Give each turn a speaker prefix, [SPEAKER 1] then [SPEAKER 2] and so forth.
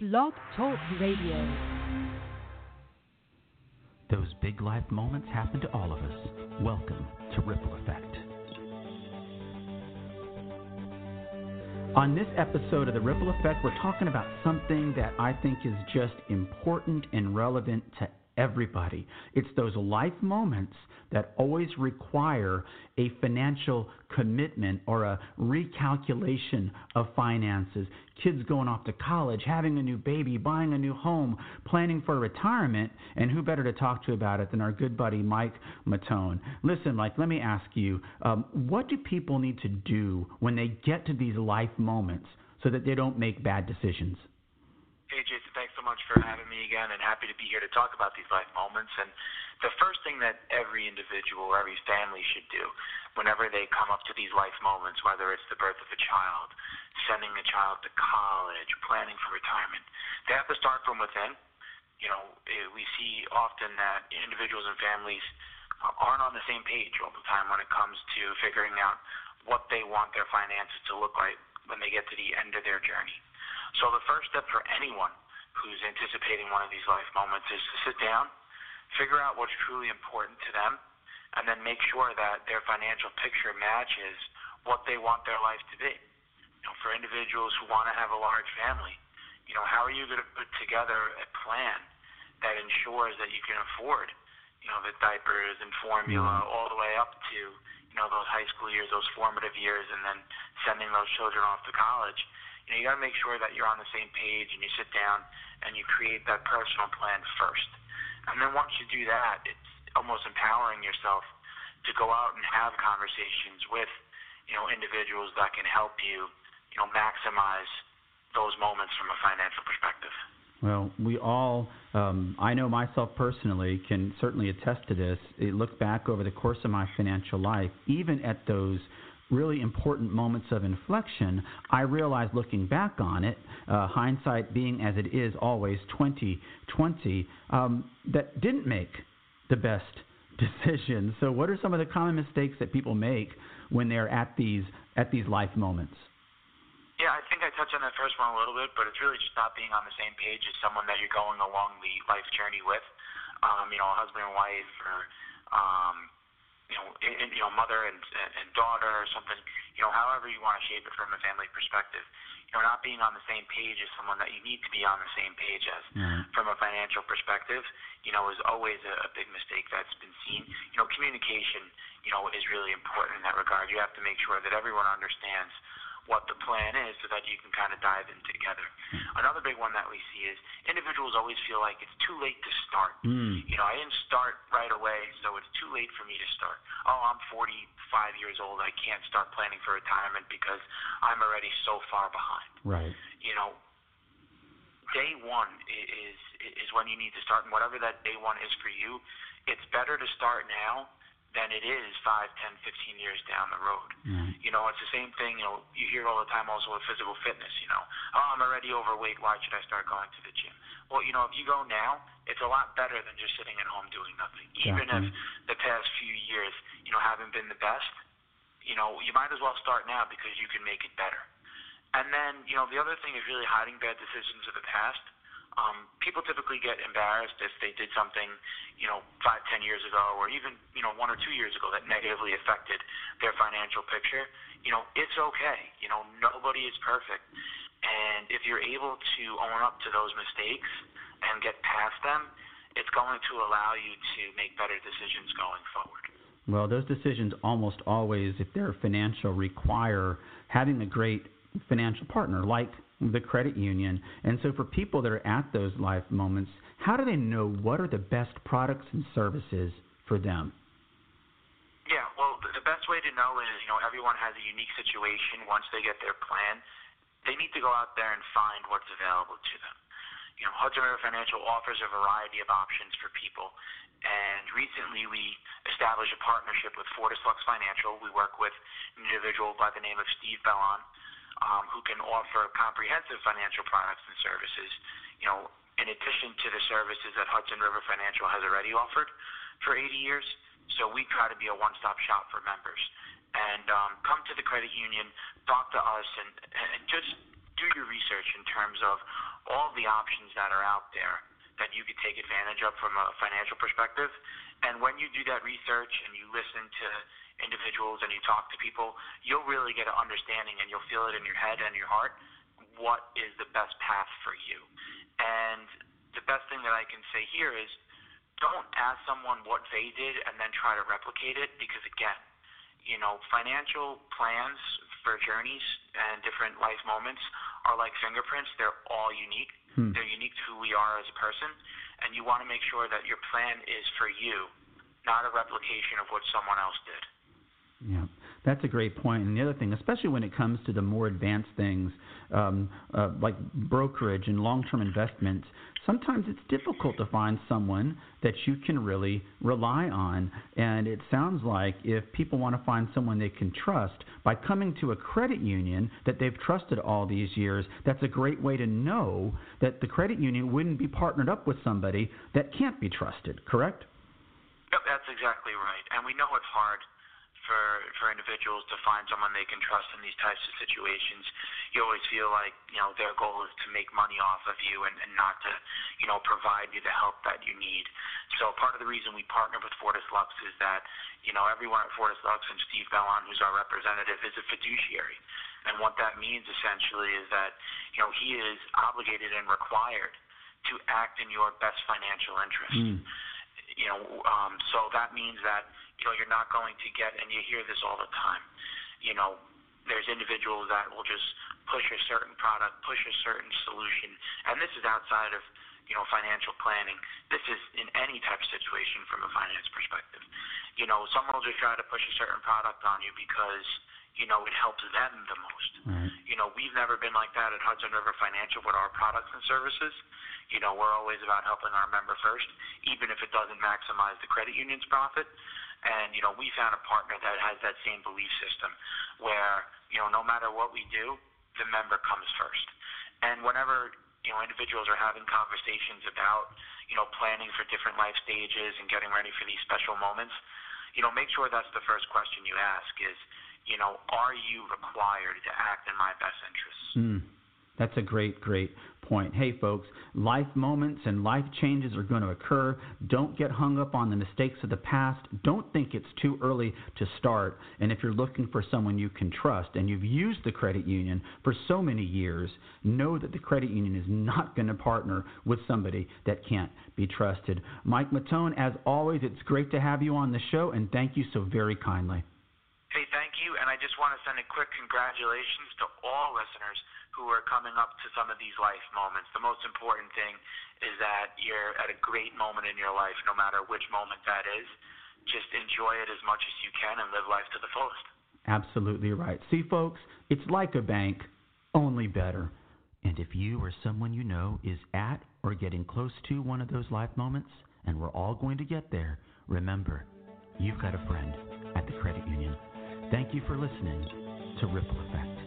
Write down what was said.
[SPEAKER 1] Blog Talk Radio.
[SPEAKER 2] Those big life moments happen to all of us. Welcome to Ripple Effect. On this episode of The Ripple Effect, we're talking about something that I think is just important and relevant to everybody. It's those life moments that always require a financial commitment or a recalculation of finances. Kids going off to college, having a new baby, buying a new home, planning for retirement, and who better to talk to about it than our good buddy Mike Matone? Listen, Mike, let me ask you um, what do people need to do when they get to these life moments so that they don't make bad decisions?
[SPEAKER 3] Much for having me again, and happy to be here to talk about these life moments. And the first thing that every individual every family should do whenever they come up to these life moments, whether it's the birth of a child, sending a child to college, planning for retirement, they have to start from within. You know, eh, we see often that individuals and families aren't on the same page all the time when it comes to figuring out what they want their finances to look like when they get to the end of their journey. So the first step for anyone who's anticipating one of these life moments is to sit down, figure out what's truly important to them, and then make sure that their financial picture matches what they want their life to be. You know, for individuals who want to have a large family, you know, how are you going to put together a plan that ensures that you can afford, you know, the diapers and formula mm-hmm. all the way up to, you know, those high school years, those formative years, and then sending those children off to college you know, you got to make sure that you're on the same page and you sit down and you create that personal plan first. And then once you do that, it's almost empowering yourself to go out and have conversations with, you know, individuals that can help you, you know, maximize those moments from a financial perspective.
[SPEAKER 2] Well, we all, um, I know myself personally, can certainly attest to this. It look back over the course of my financial life, even at those really important moments of inflection, I realized looking back on it, uh, hindsight being as it is always 2020, um, that didn't make the best decisions. So, what are some of the common mistakes that people make when they're at these at these life moments?
[SPEAKER 3] Yeah, I think I touched on that first one a little bit, but it's really just not being on the same page as someone that you're going along the life journey with. Um, you know, a husband and wife, or um, you know, in, you know, mother and, and daughter or something, you know, however you want to shape it from a family perspective. You know, not being on the same page as someone that you need to be on the same page as mm-hmm. from a financial perspective, you know, is always a, a big mistake that's been seen. You know, communication, you know, is really important in that regard. You have to make sure that everyone understands what the plan is so that you can kind of dive in together. Another big one that we see is individuals always feel like it's too late to start. Mm. You know, I didn't start right away, so it's too late for me to start. Oh, I'm 45 years old. I can't start planning for retirement because I'm already so far behind.
[SPEAKER 2] Right.
[SPEAKER 3] You know, day one is is when you need to start, and whatever that day one is for you, it's better to start now than it is 5, 10, 15 years down the road. Mm. You know, it's the same thing, you know, you hear all the time also with physical fitness, you know, oh, I'm already overweight, why should I start going to the gym? Well, you know, if you go now, it's a lot better than just sitting at home doing nothing. Even if the past few years, you know, haven't been the best, you know, you might as well start now because you can make it better. And then, you know, the other thing is really hiding bad decisions of the past um, people typically get embarrassed if they did something, you know, five, ten years ago, or even, you know, one or two years ago that negatively affected their financial picture. You know, it's okay. You know, nobody is perfect, and if you're able to own up to those mistakes and get past them, it's going to allow you to make better decisions going forward.
[SPEAKER 2] Well, those decisions almost always, if they're financial, require having a great financial partner like the credit union. And so, for people that are at those life moments, how do they know what are the best products and services for them?
[SPEAKER 3] Yeah, well, the best way to know is, you know, everyone has a unique situation once they get their plan. They need to go out there and find what's available to them. You know, Hudson River Financial offers a variety of options for people. And recently we established a partnership with Fortis Lux Financial. We work with an individual by the name of Steve Bellon um, who can offer comprehensive financial products and services, you know, in addition to the services that Hudson River Financial has already offered for 80 years. So we try to be a one-stop shop for members. And um, come to the credit union, talk to us, and, and just do your research in terms of all the options that are out there that you could take advantage of from a financial perspective. And when you do that research and you listen to individuals and you talk to people, you'll really get an understanding and you'll feel it in your head and your heart what is the best path for you. And the best thing that I can say here is don't ask someone what they did and then try to replicate it because again, you know, financial plans for journeys and different life moments are like fingerprints. They're all unique. Hmm. They're unique to who we are as a person, and you want to make sure that your plan is for you, not a replication of what someone else did.
[SPEAKER 2] Yeah. That's a great point. And the other thing, especially when it comes to the more advanced things um, uh, like brokerage and long term investments, sometimes it's difficult to find someone that you can really rely on. And it sounds like if people want to find someone they can trust by coming to a credit union that they've trusted all these years, that's a great way to know that the credit union wouldn't be partnered up with somebody that can't be trusted, correct?
[SPEAKER 3] Yep, that's exactly right. And we know it's hard for for individuals to find someone they can trust in these types of situations. You always feel like you know their goal is to make money off of you and, and not to you know provide you the help that you need. So part of the reason we partner with Fortis Lux is that you know everyone at Fortis Lux and Steve Bellon, who's our representative, is a fiduciary. And what that means essentially is that you know he is obligated and required to act in your best financial interest. Mm. You know, um, so that means that you know, you're not going to get, and you hear this all the time, you know, there's individuals that will just push a certain product, push a certain solution, and this is outside of, you know, financial planning. This is in any type of situation from a finance perspective. You know, someone will just try to push a certain product on you because, you know, it helps them the most. Right. You know, we've never been like that at Hudson River Financial with our products and services. You know, we're always about helping our member first, even if it doesn't maximize the credit union's profit. And, you know, we found a partner that has that same belief system where, you know, no matter what we do, the member comes first. And whenever, you know, individuals are having conversations about, you know, planning for different life stages and getting ready for these special moments, you know, make sure that's the first question you ask is, you know, are you required to act in my best interests?
[SPEAKER 2] Mm. That's a great, great point. Hey, folks, life moments and life changes are going to occur. Don't get hung up on the mistakes of the past. Don't think it's too early to start. And if you're looking for someone you can trust and you've used the credit union for so many years, know that the credit union is not going to partner with somebody that can't be trusted. Mike Matone, as always, it's great to have you on the show, and thank you so very kindly.
[SPEAKER 3] Hey, thank you. And I just want to send a quick congratulations to all listeners who are coming up to some of these life moments. The most important thing is that you're at a great moment in your life, no matter which moment that is. Just enjoy it as much as you can and live life to the fullest.
[SPEAKER 2] Absolutely right. See, folks, it's like a bank, only better. And if you or someone you know is at or getting close to one of those life moments, and we're all going to get there, remember, you've got a friend at the credit union. Thank you for listening to Ripple Effect.